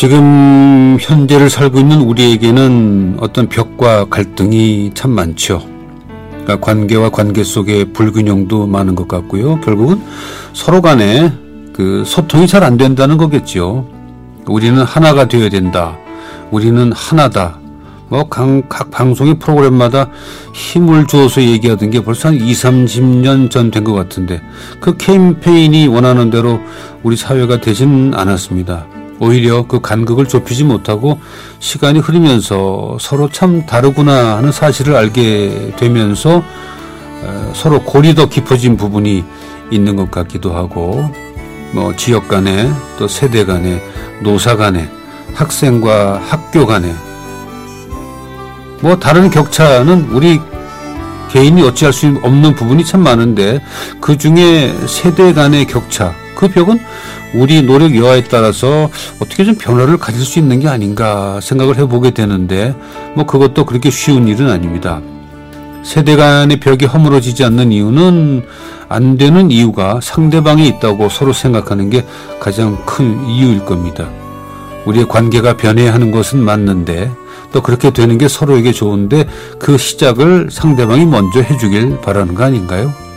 지금 현재를 살고 있는 우리에게는 어떤 벽과 갈등이 참 많죠. 그러니까 관계와 관계 속에 불균형도 많은 것 같고요. 결국은 서로 간에 그 소통이 잘 안 된다는 거겠죠. 우리는 하나가 되어야 된다. 우리는 하나다. 뭐, 각 방송의 프로그램마다 힘을 주어서 얘기하던 게 벌써 한 2, 30년 전 된 것 같은데, 그 캠페인이 원하는 대로 우리 사회가 되진 않았습니다. 오히려 그 간극을 좁히지 못하고 시간이 흐르면서 서로 참 다르구나 하는 사실을 알게 되면서 어, 서로 골이 더 깊어진 부분이 있는 것 같기도 하고 뭐 지역 간에 또 세대 간에 노사 간에 학생과 학교 간에. 뭐 다른 격차는 우리 개인이 어찌할 수 없는 부분이 참 많은데 그 중에 세대 간의 격차 그 벽은 우리 노력 여하에 따라서 어떻게 좀 변화를 가질 수 있는 게 아닌가 생각을 해보게 되는데 뭐 그것도 그렇게 쉬운 일은 아닙니다. 세대 간의 벽이 허물어지지 않는 이유는 안 되는 이유가 상대방이 있다고 서로 생각하는 게 가장 큰 이유일 겁니다. 우리의 관계가 변해야 하는 것은 맞는데 또 그렇게 되는 게 서로에게 좋은데 그 시작을 상대방이 먼저 해주길 바라는 거 아닌가요?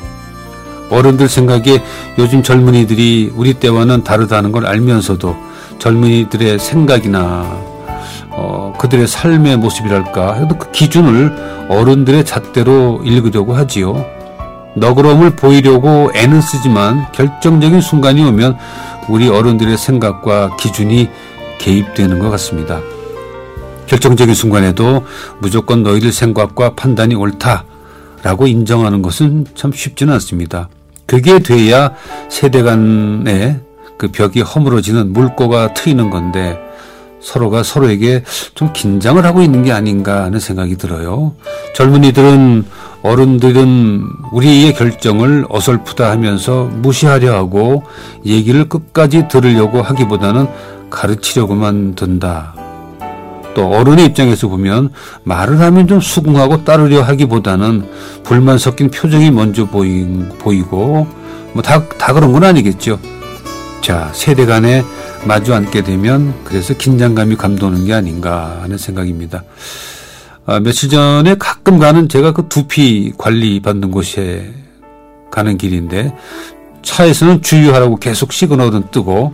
어른들 생각에 요즘 젊은이들이 우리 때와는 다르다는 걸 알면서도 젊은이들의 생각이나 어, 그들의 삶의 모습이랄까 그 기준을 어른들의 잣대로 읽으려고 하지요. 너그러움을 보이려고 애는 쓰지만 결정적인 순간이 오면 우리 어른들의 생각과 기준이 개입되는 것 같습니다. 결정적인 순간에도 무조건 너희들 생각과 판단이 옳다라고 인정하는 것은 참 쉽지는 않습니다. 그게 돼야 세대 간의 그 벽이 허물어지는 물꼬가 트이는 건데 서로가 서로에게 좀 긴장을 하고 있는 게 아닌가 하는 생각이 들어요. 젊은이들은 어른들은 우리의 결정을 어설프다 하면서 무시하려 하고 얘기를 끝까지 들으려고 하기보다는 가르치려고만 든다. 또 어른의 입장에서 보면 말을 하면 좀 수긍하고 따르려 하기보다는 불만 섞인 표정이 먼저 보이, 보이고 뭐 다 다 그런 건 아니겠죠. 자 세대 간에 마주 앉게 되면 그래서 긴장감이 감도는 게 아닌가 하는 생각입니다. 아, 며칠 전에 가끔 가는 제가 그 두피 관리 받는 곳에 가는 길인데 차에서는 주의하라고 계속 시그널은 뜨고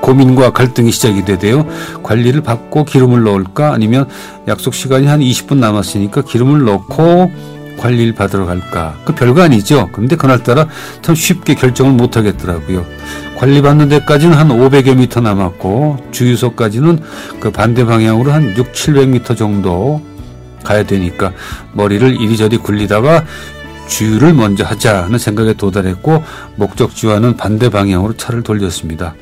고민과 갈등이 시작이 되대요. 관리를 받고 기름을 넣을까 아니면 약속 시간이 한 20분 남았으니까 기름을 넣고 관리를 받으러 갈까? 그 별거 아니죠. 근데 그날따라 참 쉽게 결정을 못 하겠더라고요. 관리 받는 데까지는 한 500여 미터 남았고 주유소까지는 그 반대 방향으로 한 6, 700미터 정도 가야 되니까 머리를 이리저리 굴리다가 주유를 먼저 하자는 생각에 도달했고 목적지와는 반대 방향으로 차를 돌렸습니다.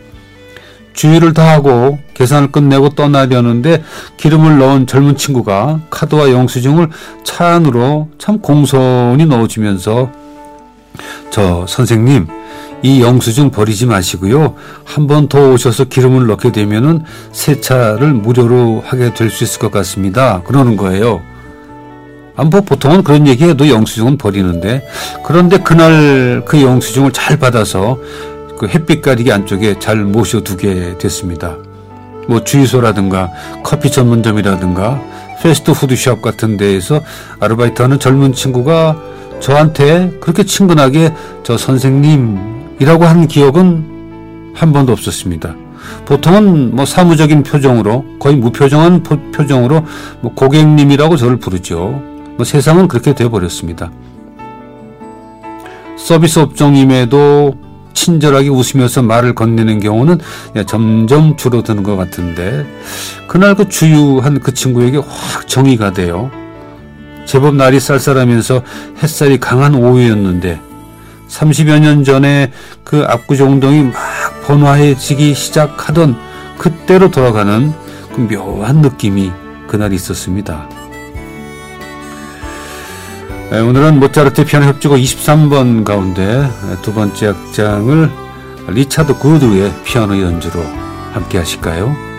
주의를 다하고 계산을 끝내고 떠나려는데 기름을 넣은 젊은 친구가 카드와 영수증을 차 안으로 참 공손히 넣어주면서 저 선생님 이 영수증 버리지 마시고요. 한 번 더 오셔서 기름을 넣게 되면은 세차를 무료로 하게 될 수 있을 것 같습니다. 그러는 거예요. 아, 뭐 보통은 그런 얘기해도 영수증은 버리는데 그런데 그날 그 영수증을 잘 받아서 그 햇빛 가리개 안쪽에 잘 모셔두게 됐습니다. 뭐 주유소라든가 커피 전문점이라든가 패스트푸드숍 같은 데에서 아르바이트 하는 젊은 친구가 저한테 그렇게 친근하게 저 선생님이라고 하는 기억은 한 번도 없었습니다. 보통은 뭐 사무적인 표정으로 거의 무표정한 표정으로 뭐 고객님이라고 저를 부르죠. 뭐 세상은 그렇게 되어버렸습니다. 서비스 업종임에도 친절하게 웃으면서 말을 건네는 경우는 점점 줄어드는 것 같은데 그날 그 주유한 그 친구에게 확 정의가 돼요. 제법 날이 쌀쌀하면서 햇살이 강한 오후였는데 30여 년 전에 그 압구정동이 막 번화해지기 시작하던 그때로 돌아가는 그 묘한 느낌이 그날 있었습니다. 오늘은 모차르트 피아노 협주곡 23번 가운데 두 번째 악장을 리차드 구드의 피아노 연주로 함께 하실까요?